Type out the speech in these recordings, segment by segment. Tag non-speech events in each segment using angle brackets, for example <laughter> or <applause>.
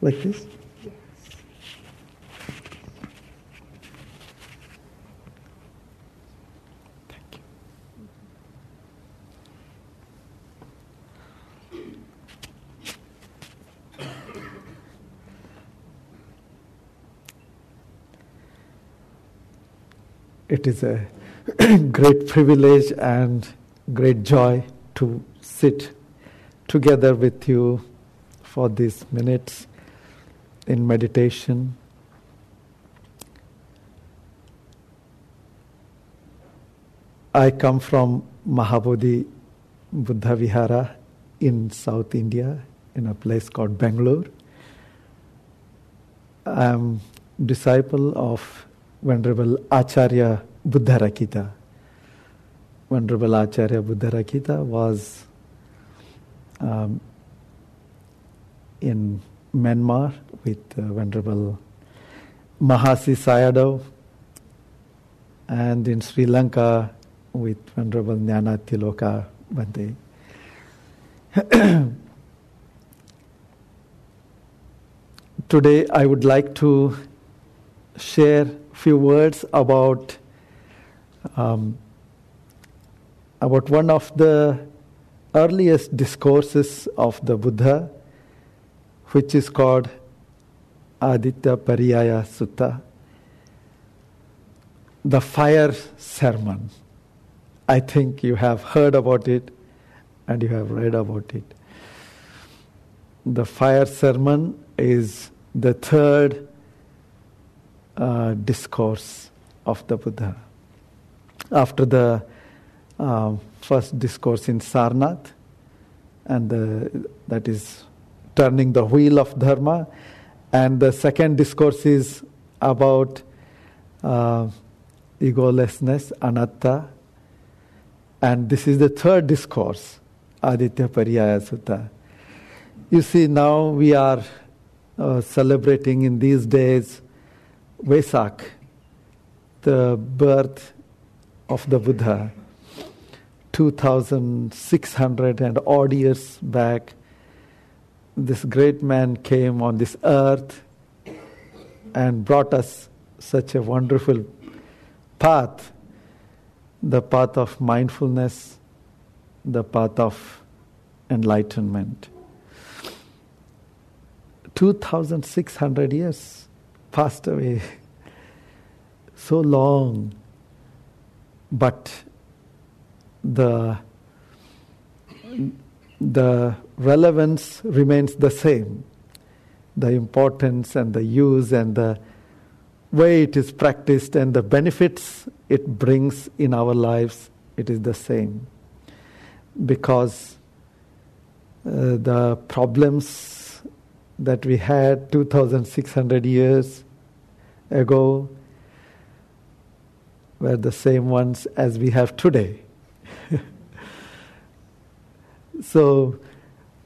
Like this? It is a <clears throat> great privilege and great joy to sit together with you for these minutes in meditation. I come from Mahabodhi Buddha Vihara in South India, in a place called Bangalore. I am disciple of Venerable Acharya Buddharakkhita. Venerable Acharya Buddharakkhita was um, in Myanmar with uh, Venerable Mahasi Sayadaw and in Sri Lanka with Venerable Jnana Tiloka Bhante. <clears throat> Today I would like to share few words about um, about one of the earliest discourses of the Buddha which is called Aditta Pariyaya Sutta, the fire sermon. I think you have heard about it and you have read about it. The fire sermon is the third uh, discourse of the Buddha. After the uh, first discourse in Sarnath, and the, that is turning the wheel of dharma. And the second discourse is about uh, egolessness, anatta. And this is the third discourse, Aditta Pariyaya Sutta. You see, now we are uh, celebrating in these days Vesak, the birth of the Buddha, 2600 and odd years back this great man came on this earth and brought us such a wonderful path the path of mindfulness, the path of enlightenment. 2600 years passed away. <laughs> So long. But the the relevance remains the same. The importance and the use and the way it is practiced and the benefits it brings in our lives, it is the same. Because uh, the problems that we had 2600 years ago were the same ones as we have today. So,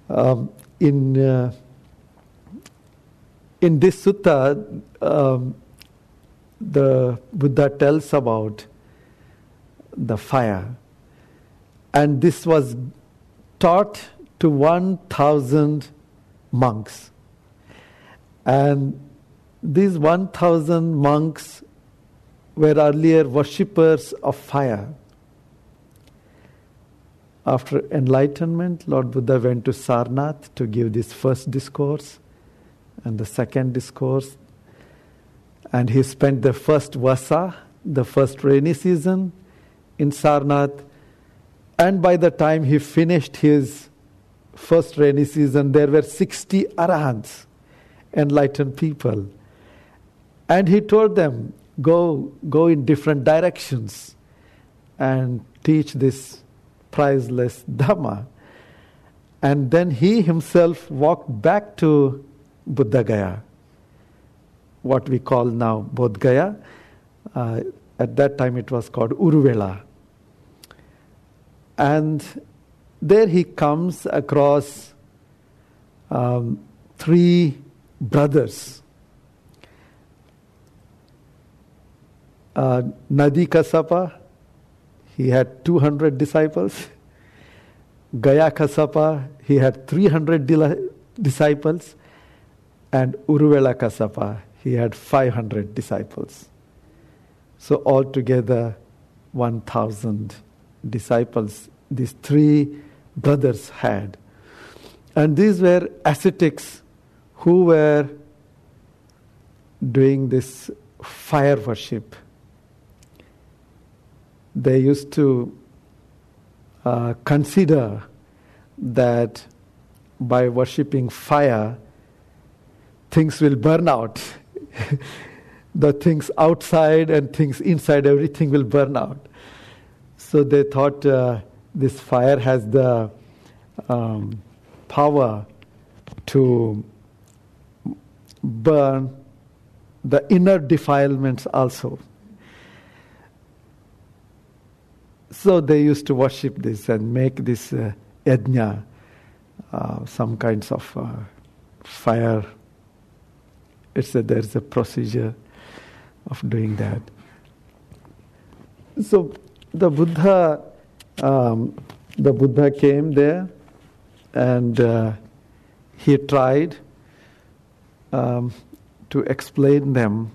um, in uh, in this sutta, um, the Buddha tells about the fire, and this was taught to one thousand monks, and these one thousand monks were earlier worshippers of fire after enlightenment, Lord Buddha went to Sarnath to give this first discourse and the second discourse. And he spent the first Vassa, the first rainy season in Sarnath. And by the time he finished his first rainy season, there were 60 arahants, enlightened people. And he told them, go, go in different directions and teach this priceless Dhamma. And then he himself walked back to Buddha Gaya, what we call now Bodh Gaya. Uh, at that time it was called Uruvela. And there he comes across um, three brothers. Uh, Nadi Kassapa, he had 200 disciples. Gaya Kassapa, he had 300 disciples. And Uruvela Kassapa, he had 500 disciples. So altogether, 1,000 disciples these three brothers had. And these were ascetics who were doing this fire worship. They used to uh, consider that by worshipping fire, things will burn out. <laughs> the things outside and things inside, everything will burn out. So they thought uh, this fire has the um, power to burn the inner defilements also. So they used to worship this and make this uh, yajna, uh, some kinds of uh, fire. It's a, there's a procedure of doing that. So the Buddha, um, the Buddha came there, and uh, he tried um, to explain them,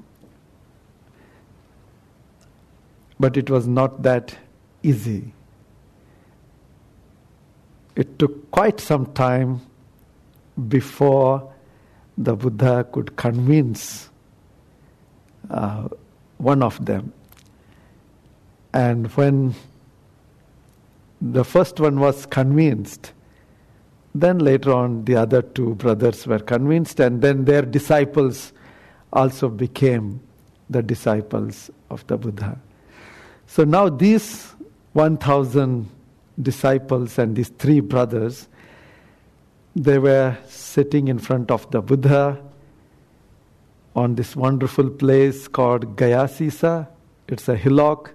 but it was not that easy. It took quite some time before the Buddha could convince uh, one of them. And when the first one was convinced, then later on the other two brothers were convinced, and then their disciples also became the disciples of the Buddha. So now these 1,000 disciples and these three brothers, they were sitting in front of the Buddha on this wonderful place called Gayasisa. It's a hillock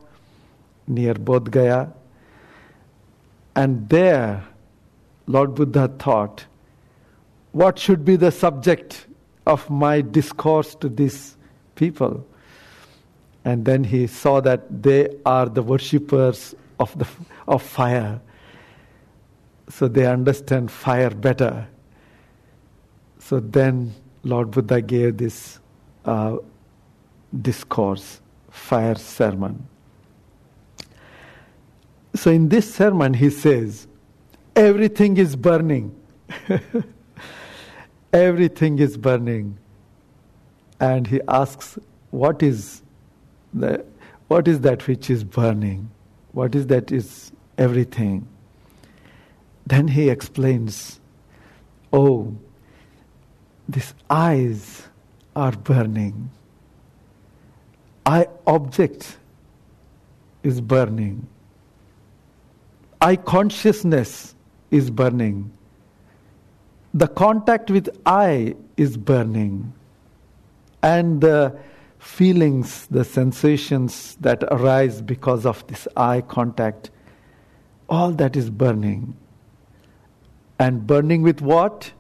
near Bodh Gaya. And there, Lord Buddha thought, what should be the subject of my discourse to these people? And then he saw that they are the worshippers of, the, of fire. So they understand fire better. So then Lord Buddha gave this uh, discourse, fire sermon. So in this sermon, he says, everything is burning. <laughs> everything is burning. And he asks, what is, the, what is that which is burning? What is that is everything? Then he explains, oh, these eyes are burning. Eye object is burning eye consciousness is burning. The contact with eye is burning. And the feelings, the sensations that arise because of this eye contact, all that is burning. And burning with what?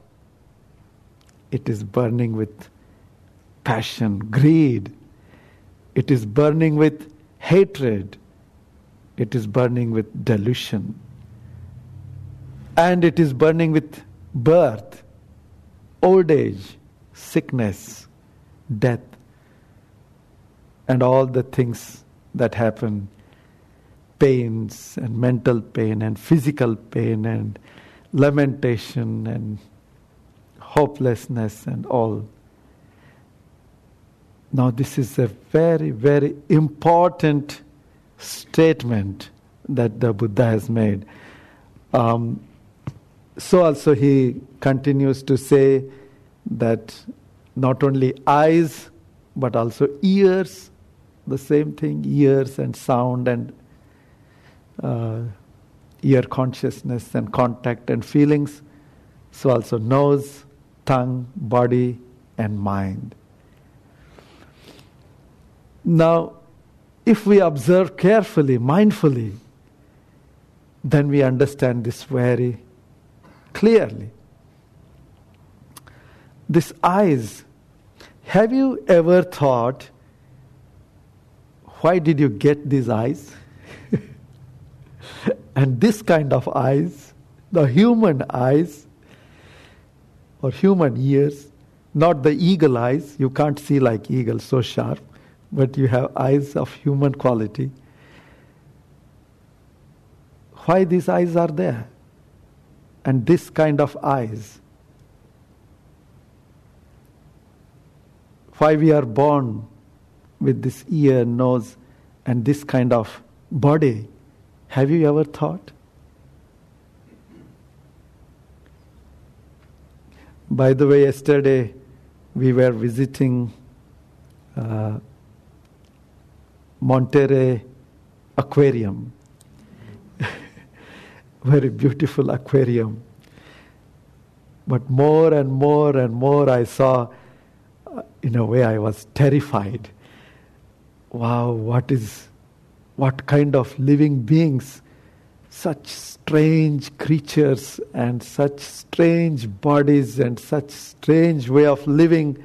It is burning with passion, greed. It is burning with hatred. It is burning with delusion. And it is burning with birth, old age, sickness, death, and all the things that happen pains and mental pain and physical pain and lamentation and hopelessness and all. Now, this is a very, very important statement that the Buddha has made. Um, so, also, he continues to say that not only eyes but also ears, the same thing, ears and sound and uh, ear consciousness and contact and feelings. So, also nose, tongue, body, and mind. Now, if we observe carefully, mindfully, then we understand this very clearly. This eyes, have you ever thought, why did you get these eyes? <laughs> and this kind of eyes, the human eyes, or human ears, not the eagle eyes, you can't see like eagle so sharp but you have eyes of human quality. Why these eyes are there? And this kind of eyes. Why we are born with this ear, nose, and this kind of body. Have you ever thought? By the way, yesterday we were visiting uh, Monterey Aquarium. <laughs> Very beautiful aquarium. But more and more and more I saw, uh, in a way, I was terrified. Wow, what is, what kind of living beings, such strange creatures and such strange bodies and such strange way of living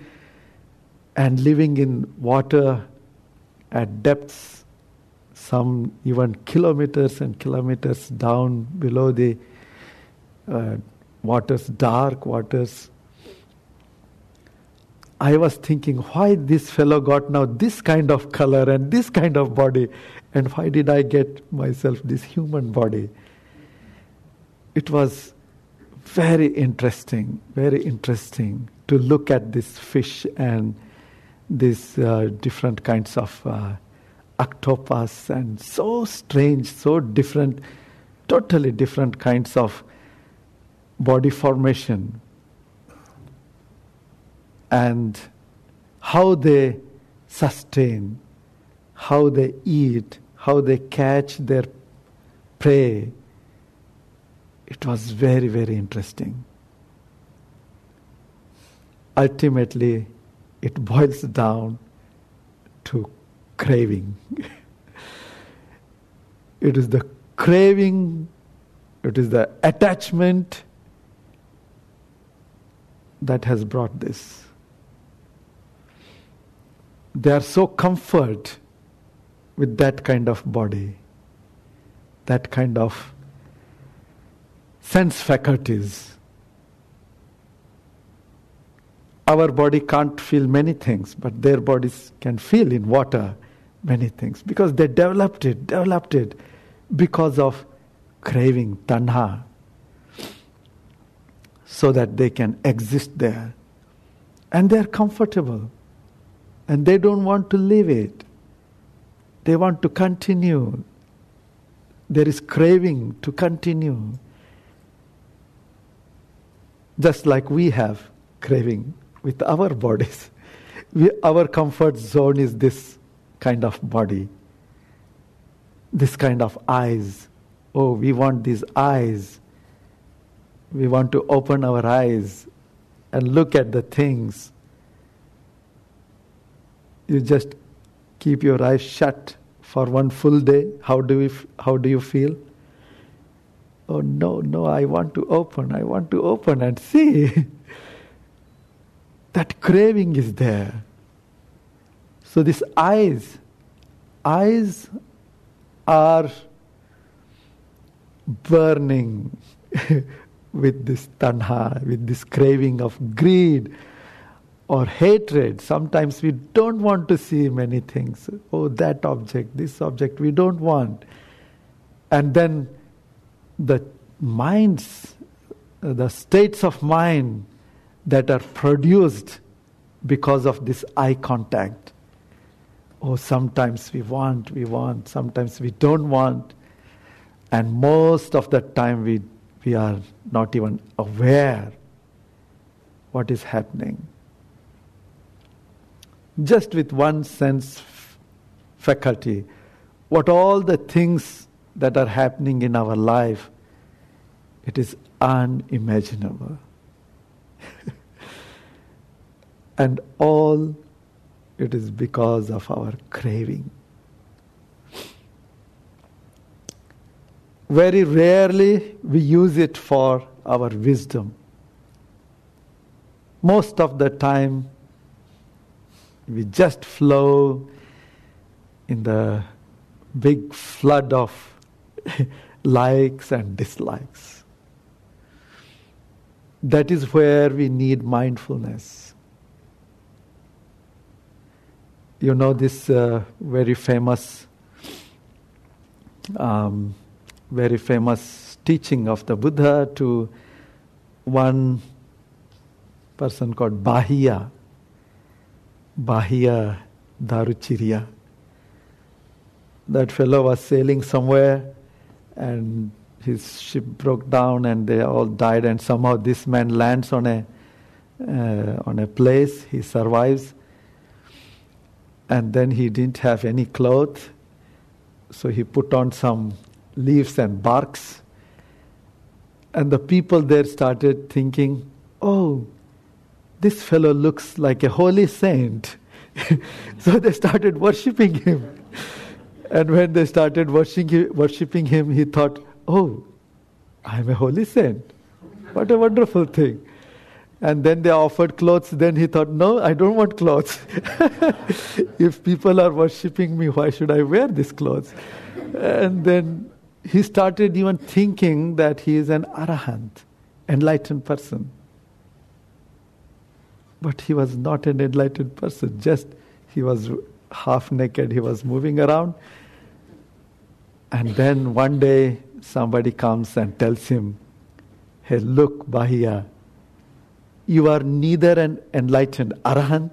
and living in water at depths, some even kilometers and kilometers down below the uh, waters, dark waters. I was thinking, why this fellow got now this kind of color and this kind of body, and why did I get myself this human body? It was very interesting, very interesting to look at this fish and these uh, different kinds of uh, octopus and so strange, so different, totally different kinds of body formation and how they sustain, how they eat, how they catch their prey. It was very, very interesting. Ultimately, it boils down to craving. <laughs> it is the craving, it is the attachment that has brought this. They are so comfort with that kind of body, that kind of sense faculties Our body can't feel many things, but their bodies can feel in water many things because they developed it, developed it because of craving, tanha, so that they can exist there. And they're comfortable and they don't want to leave it. They want to continue. There is craving to continue. Just like we have craving with our bodies. <laughs> We, our comfort zone is this kind of body, this kind of eyes. Oh, we want these eyes. We want to open our eyes and look at the things. You just keep your eyes shut for one full day. How do, we, how do you feel? Oh, no, no, I want to open. I want to open and see. <laughs> that craving is there. So these eyes, eyes are burning <laughs> with this tanha, with this craving of greed or hatred. Sometimes we don't want to see many things. Oh, that object, this object, we don't want. And then the minds, the states of mind that are produced because of this eye contact Oh, sometimes we want, we want, sometimes we don't want. And most of the time we, we are not even aware what is happening. Just with one sense faculty, what all the things that are happening in our life, it is unimaginable. <laughs> and all it is because of our craving. Very rarely we use it for our wisdom. Most of the time we just flow in the big flood of <laughs> likes and dislikes. That is where we need mindfulness. You know this uh, very famous, um, very famous teaching of the Buddha to one person called Bahiya, Bahiya Daruciriya. That fellow was sailing somewhere and his ship broke down and they all died and somehow this man lands on a uh, on a place he survives and then he didn't have any clothes, so he put on some leaves and barks. And the people there started thinking, oh, this fellow looks like a holy saint. <laughs> so they started worshipping him. And when they started worshipping him, he thought, oh, I'm a holy saint. What a wonderful thing. And then they offered clothes. Then he thought, no, I don't want clothes. <laughs> if people are worshipping me, why should I wear these clothes? And then he started even thinking that he is an arahant, enlightened person. But he was not an enlightened person, just he was half naked, he was moving around. And then one day somebody comes and tells him, Hey, look, Bahiya, you are neither an enlightened arahant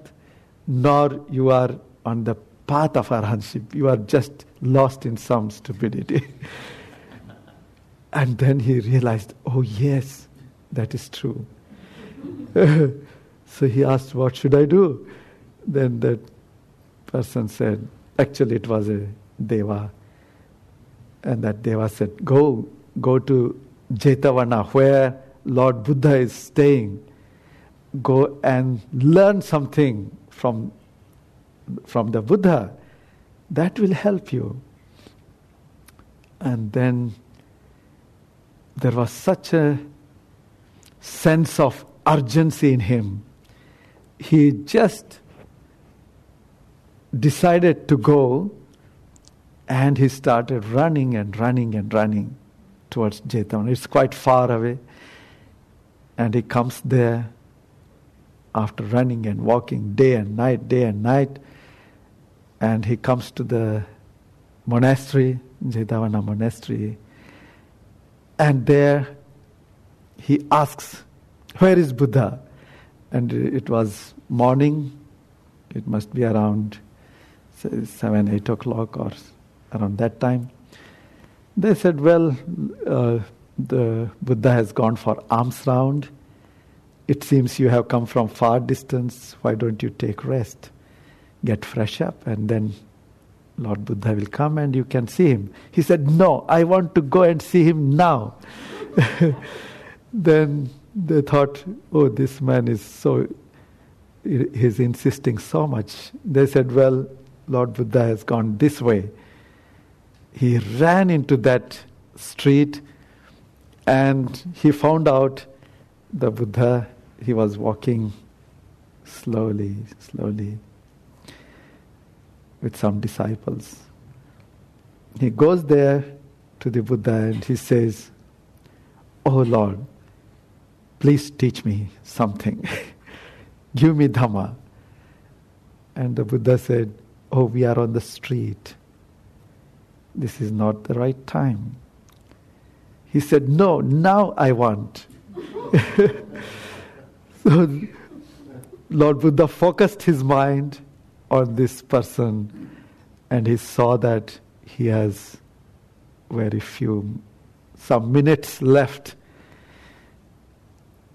nor you are on the path of arahantship. You are just lost in some stupidity. <laughs> and then he realized, oh, yes, that is true. <laughs> so he asked, What should I do? Then that person said, Actually, it was a deva. And that deva said, Go, go to Jetavana, where Lord Buddha is staying go and learn something from, from the Buddha, that will help you. And then there was such a sense of urgency in him. He just decided to go and he started running and running and running towards Jetavana. It's quite far away. And he comes there after running and walking day and night, day and night. And he comes to the monastery, Jetavana monastery, and there he asks, Where is Buddha? And it was morning, it must be around seven, eight o'clock or around that time. They said, Well, uh, the Buddha has gone for alms round it seems you have come from far distance. Why don't you take rest? Get fresh up, and then Lord Buddha will come and you can see him. He said, No, I want to go and see him now. <laughs> then they thought, Oh, this man is so, he's insisting so much. They said, Well, Lord Buddha has gone this way. He ran into that street and he found out the Buddha he was walking slowly, slowly with some disciples. He goes there to the Buddha and he says, Oh Lord, please teach me something. <laughs> Give me Dhamma. And the Buddha said, Oh, we are on the street. This is not the right time. He said, No, now I want. <laughs> So Lord Buddha focused his mind on this person and he saw that he has very few, some minutes left,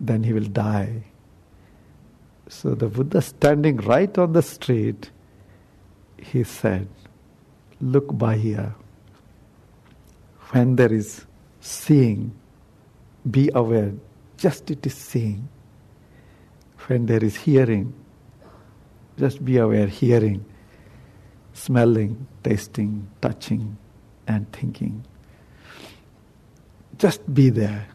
then he will die. So the Buddha standing right on the street, he said, Look Bahiya. When there is seeing, be aware, just it is seeing. When there is hearing, just be aware, hearing, smelling, tasting, touching, and thinking. Just be there.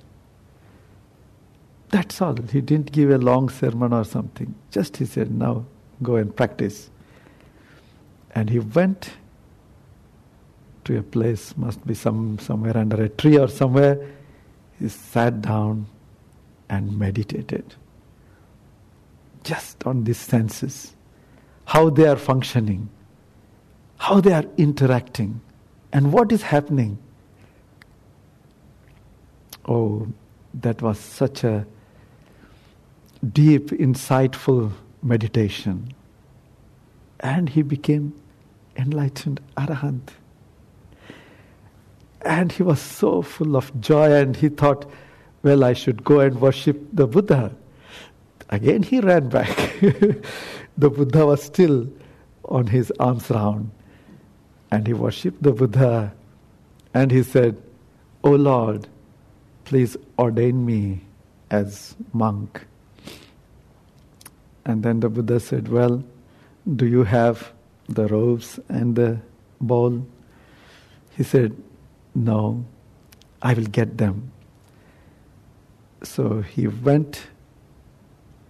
That's all. He didn't give a long sermon or something. Just he said, now go and practice. And he went to a place, must be some somewhere under a tree or somewhere. He sat down and meditated. Just on these senses, how they are functioning, how they are interacting, and what is happening. Oh, that was such a deep, insightful meditation. And he became enlightened arahant. And he was so full of joy, and he thought, well, I should go and worship the Buddha. Again, he ran back. <laughs> the Buddha was still on his alms round. And he worshipped the Buddha. And he said, O Lord, please ordain me as monk. And then the Buddha said, Well, do you have the robes and the bowl? He said, No, I will get them. So he went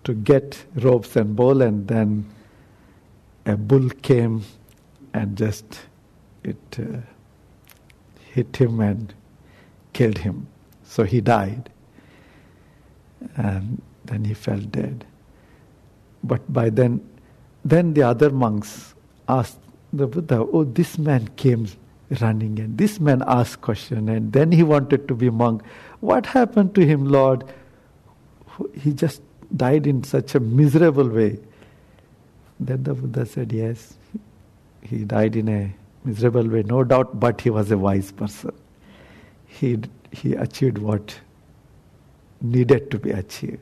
to get robes and bowl, and then a bull came and just it uh, hit him and killed him. So he died, and then he fell dead. But by then, then the other monks asked the Buddha, "Oh, this man came running, and this man asked question, and then he wanted to be monk. What happened to him, Lord? He just died in such a miserable way." Then the Buddha said, "Yes, he died in a miserable way, no doubt, but he was a wise person. He he achieved what needed to be achieved."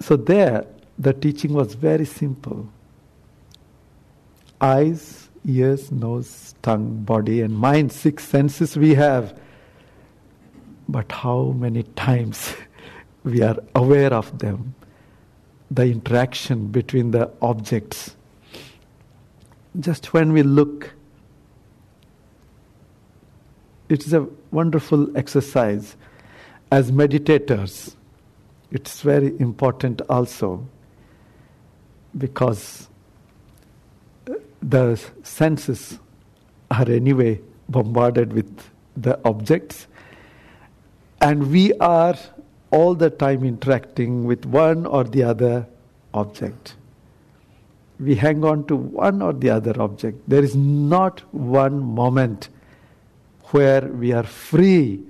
So there, the teaching was very simple eyes, ears, nose, tongue, body, and mind, six senses we have. But how many times <laughs> we are aware of them? The interaction between the objects. Just when we look, it is a wonderful exercise. As meditators, it's very important also because the senses are anyway bombarded with the objects, and we are all the time interacting with one or the other object. We hang on to one or the other object. There is not one moment where we are free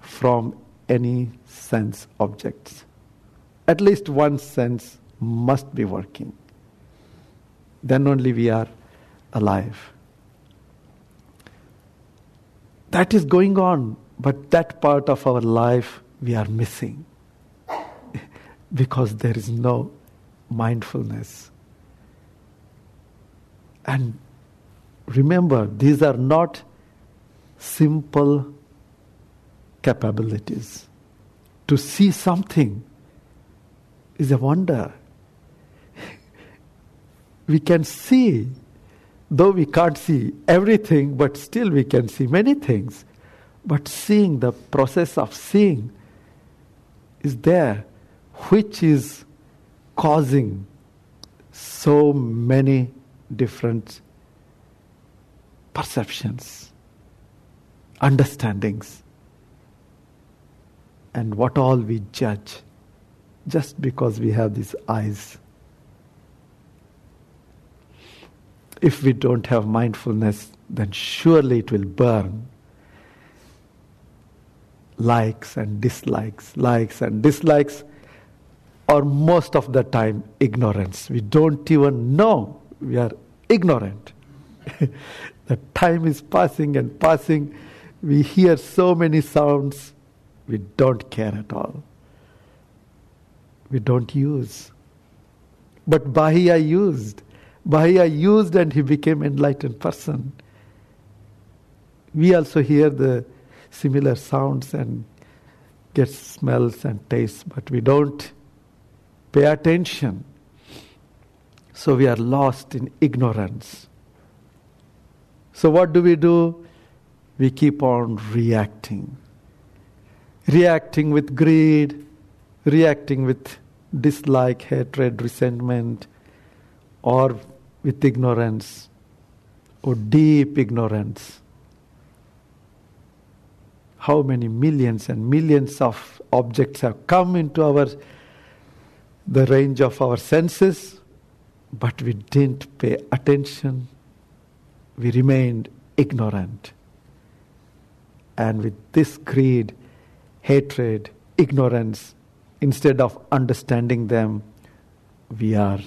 from any sense objects. At least one sense must be working. Then only we are alive. That is going on, but that part of our life we are missing <laughs> because there is no mindfulness. And remember, these are not simple capabilities. To see something is a wonder we can see, though we can't see everything, but still we can see many things. But seeing, the process of seeing is there, which is causing so many different perceptions, understandings, and what all we judge just because we have these eyes. If we don't have mindfulness, then surely it will burn. Likes and dislikes, likes and dislikes, or most of the time ignorance. We don't even know we are ignorant <laughs> the time is passing and passing. We hear so many sounds, we don't care at all. We don't use. But Bahiya used. Bahiya used and he became enlightened person. We also hear the similar sounds and get smells and tastes, but we don't pay attention. So we are lost in ignorance. So what do we do? We keep on reacting. Reacting with greed, reacting with dislike, hatred, resentment, or with ignorance, or deep ignorance. How many millions and millions of objects have come into our the range of our senses, but we didn't pay attention. We remained ignorant. And with this greed, hatred, ignorance, instead of understanding them, we are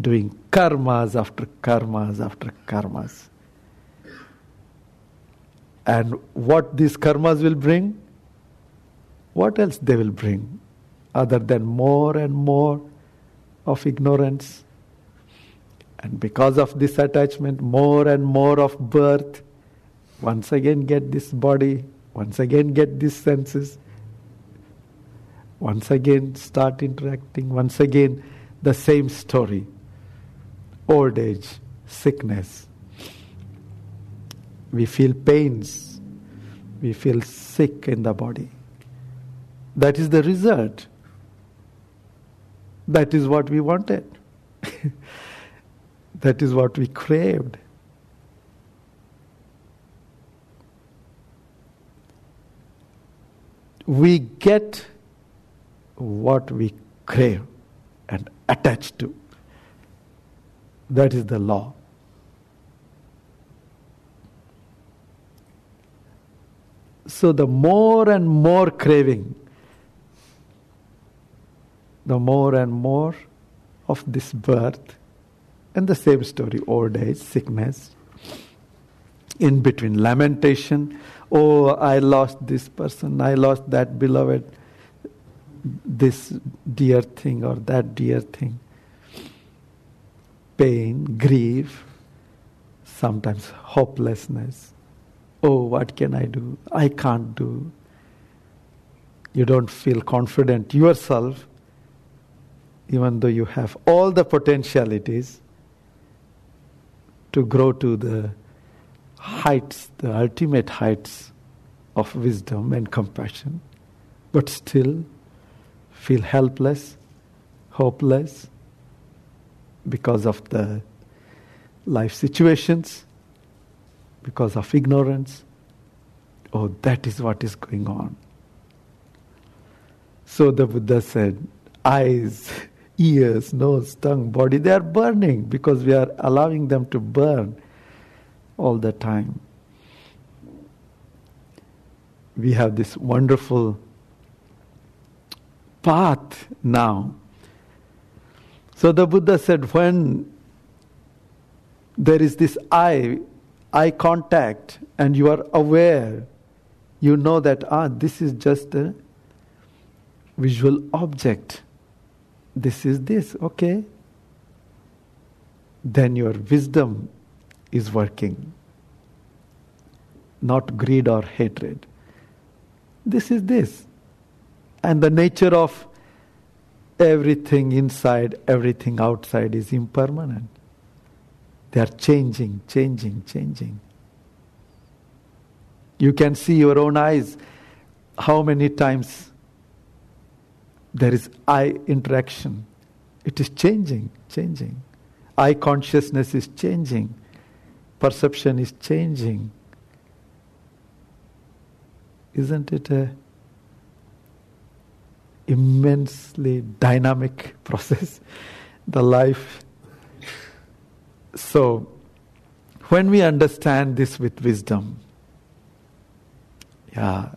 doing karmas after karmas after karmas. And what these karmas will bring? What else they will bring? Other than more and more of ignorance. And because of this attachment, more and more of birth. Once again, get this body, once again, get these senses, once again start interacting, once again the same story old age, sickness. We feel pains, we feel sick in the body. That is the result. That is what we wanted. <laughs> that is what we craved. We get what we crave and attach to. That is the law. So, the more and more craving, the more and more of this birth, and the same story old age, sickness, in between lamentation, oh, I lost this person, I lost that beloved this dear thing or that dear thing. Pain, grief, sometimes hopelessness. Oh, what can I do? I can't do. You don't feel confident yourself, even though you have all the potentialities to grow to the heights, the ultimate heights of wisdom and compassion, but still feel helpless, hopeless because of the life situations, because of ignorance. Oh, that is what is going on. So the Buddha said, eyes, <laughs> ears, nose, tongue, body, they are burning because we are allowing them to burn all the time. We have this wonderful path now. So the Buddha said, when there is this eye, eye contact, and you are aware, you know that, ah, this is just a visual object. This is this, okay? Then your wisdom is working, not greed or hatred. This is this and the nature of everything inside, everything outside is impermanent. They are changing, changing, changing. You can see your own eyes how many times there is eye interaction. It is changing, changing. Eye consciousness is changing. Perception is changing. Isn't it a immensely dynamic <laughs> process, the life. So, when we understand this with wisdom, yeah,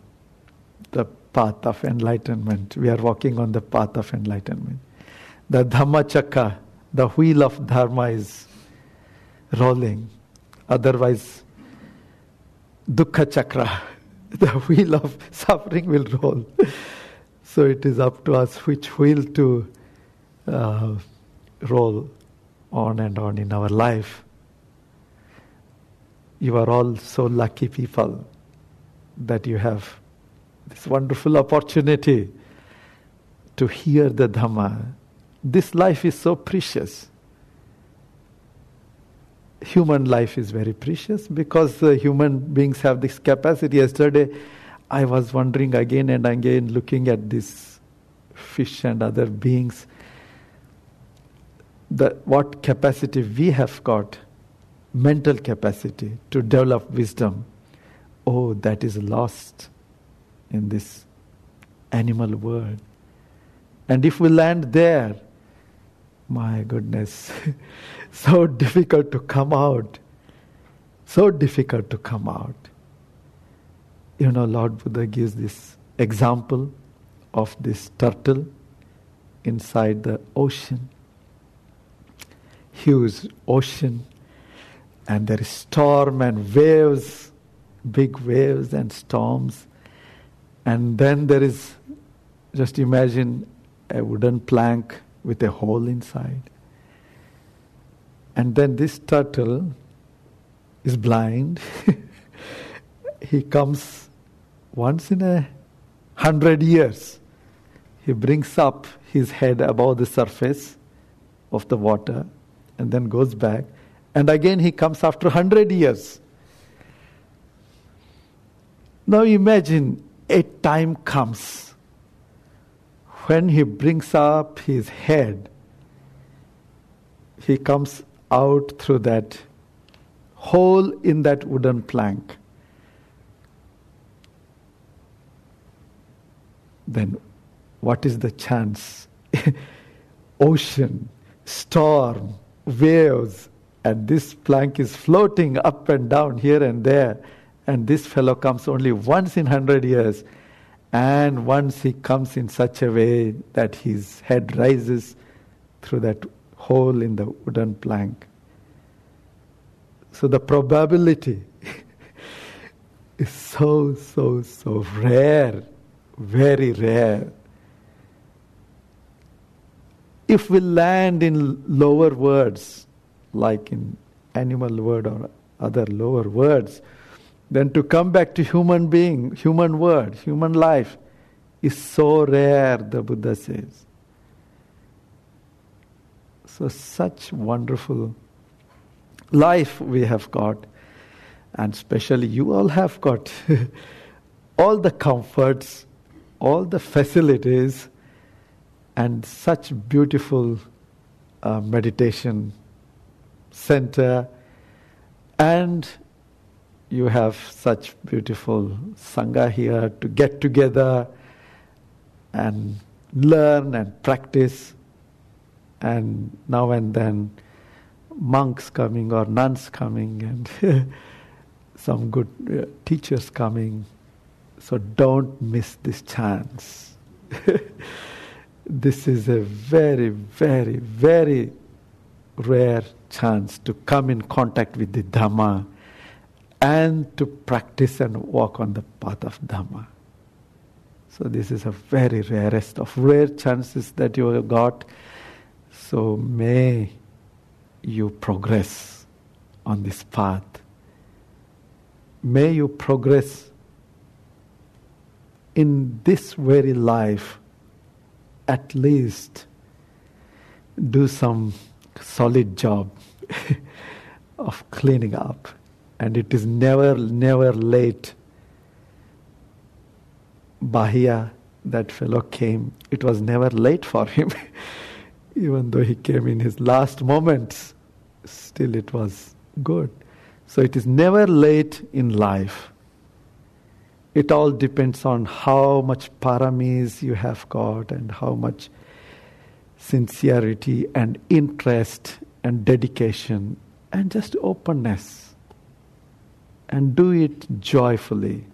the path of enlightenment, we are walking on the path of enlightenment. The Dhamma Chakra, the wheel of Dharma is rolling. Otherwise, dukkha chakra, <laughs> the wheel of suffering will roll. So it is up to us which wheel to uh, roll on and on in our life. You are all so lucky people that you have this wonderful opportunity to hear the Dhamma. This life is so precious. Human life is very precious because uh, human beings have this capacity. Yesterday, I was wondering again and again, looking at this fish and other beings, the, what capacity we have got, mental capacity to develop wisdom. Oh, that is lost in this animal world. And if we land there, my goodness, <laughs> so difficult to come out. So difficult to come out. You know, Lord Buddha gives this example of this turtle inside the ocean, huge ocean, and there is storm and waves, big waves and storms. And then there is, just imagine a wooden plank with a hole inside. And then this turtle is blind. <laughs> he comes once in a hundred years. He brings up his head above the surface of the water and then goes back. And again he comes after hundred years. Now imagine a time comes when he brings up his head, he comes out through that hole in that wooden plank. Then, what is the chance? <laughs> Ocean, storm, waves, and this plank is floating up and down here and there, and this fellow comes only once in hundred years and once he comes in such a way that his head rises through that hole in the wooden plank. So the probability <laughs> is so, so, so rare, very rare. If we land in lower words, like in animal word or other lower words, then to come back to human being, human word, human life is so rare, the Buddha says. So, such wonderful life we have got, and especially you all have got <laughs> all the comforts, all the facilities, and such beautiful uh, meditation center and you have such beautiful Sangha here to get together and learn and practice. And now and then, monks coming or nuns coming, and <laughs> some good uh, teachers coming. So don't miss this chance. <laughs> this is a very, very, very rare chance to come in contact with the Dhamma and to practice and walk on the path of Dhamma. So this is a very rarest of rare chances that you have got. So may you progress on this path. May you progress in this very life, at least do some solid job <laughs> of cleaning up and it is never, never late. Bahiya, that fellow came, it was never late for him. <laughs> Even though he came in his last moments, still it was good. So it is never late in life. It all depends on how much paramis you have got and how much sincerity and interest and dedication and just openness and do it joyfully.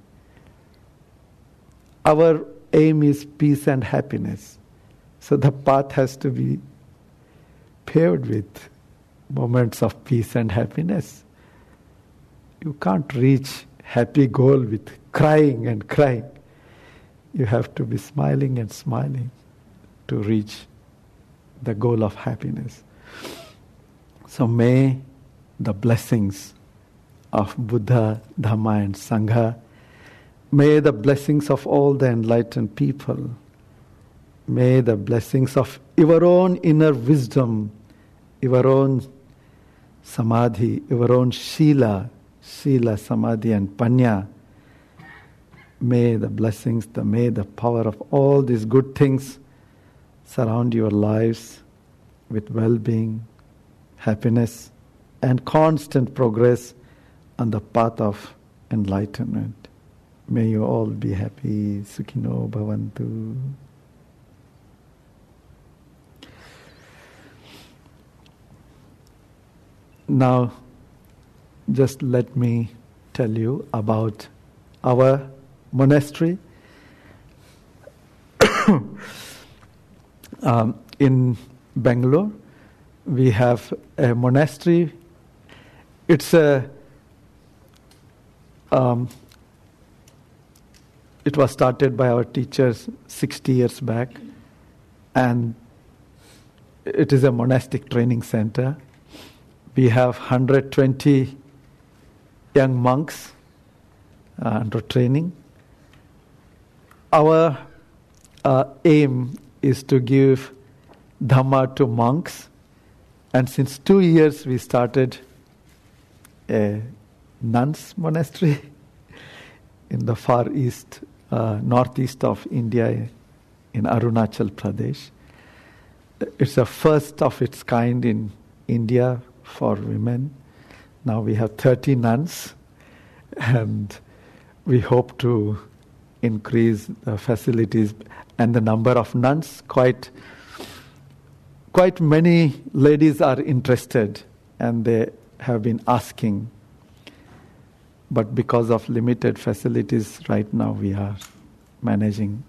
Our aim is peace and happiness. So the path has to be paved with moments of peace and happiness. you can't reach happy goal with crying and crying. You have to be smiling and smiling to reach the goal of happiness. So may the blessings of Buddha, Dhamma, and Sangha, may the blessings of all the enlightened people, may the blessings of your own inner wisdom, your own samadhi, your own shila, shila, samadhi, and panya, may the blessings, the may the power of all these good things surround your lives with well being, happiness, and constant progress on the path of enlightenment. May you all be happy. Sukhino Bhavantu. Now, just let me tell you about our monastery. <coughs> um, in Bangalore, we have a monastery. It's a um, it was started by our teachers 60 years back, and it is a monastic training center. We have 120 young monks uh, under training. Our uh, aim is to give Dhamma to monks, and since two years we started a nuns monastery <laughs> in the far east, uh, northeast of India, in Arunachal Pradesh. It's the first of its kind in India for women. Now we have 30 nuns, <laughs> and we hope to increase the facilities and the number of nuns. Quite, quite many ladies are interested, and they have been asking. But because of limited facilities, right now we are managing.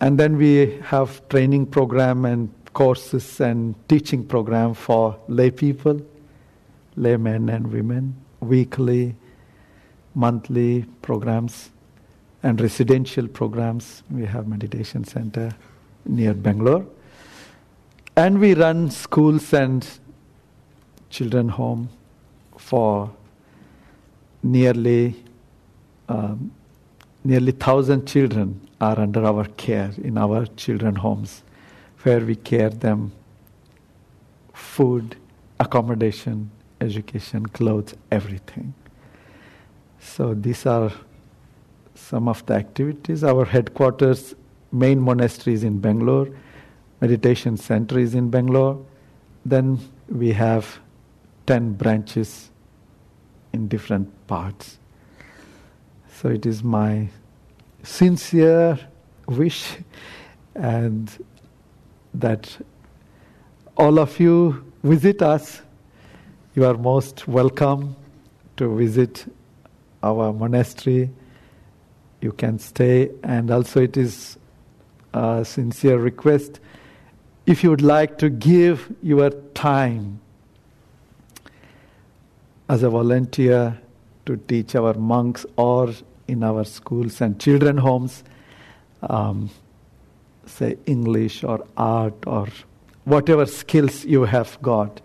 And then we have training program and courses and teaching program for lay people, laymen and women, weekly, monthly programs, and residential programs. We have meditation center near Bangalore, and we run schools and children home for nearly um, nearly thousand children are under our care in our children homes where we care them food, accommodation, education, clothes, everything. So these are some of the activities. Our headquarters, main monastery is in Bangalore, meditation center is in Bangalore. Then we have 10 branches in different parts. So it is my sincere wish and that all of you visit us. You are most welcome to visit our monastery. You can stay, and also it is a sincere request if you would like to give your time as a volunteer to teach our monks or in our schools and children homes. Um, say English or art or whatever skills you have got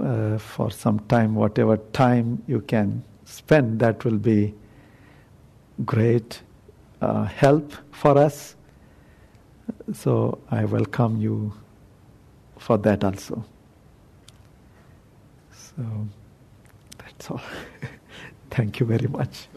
uh, for some time, whatever time you can spend, that will be great uh, help for us. So I welcome you for that also. So that's all. <laughs> Thank you very much.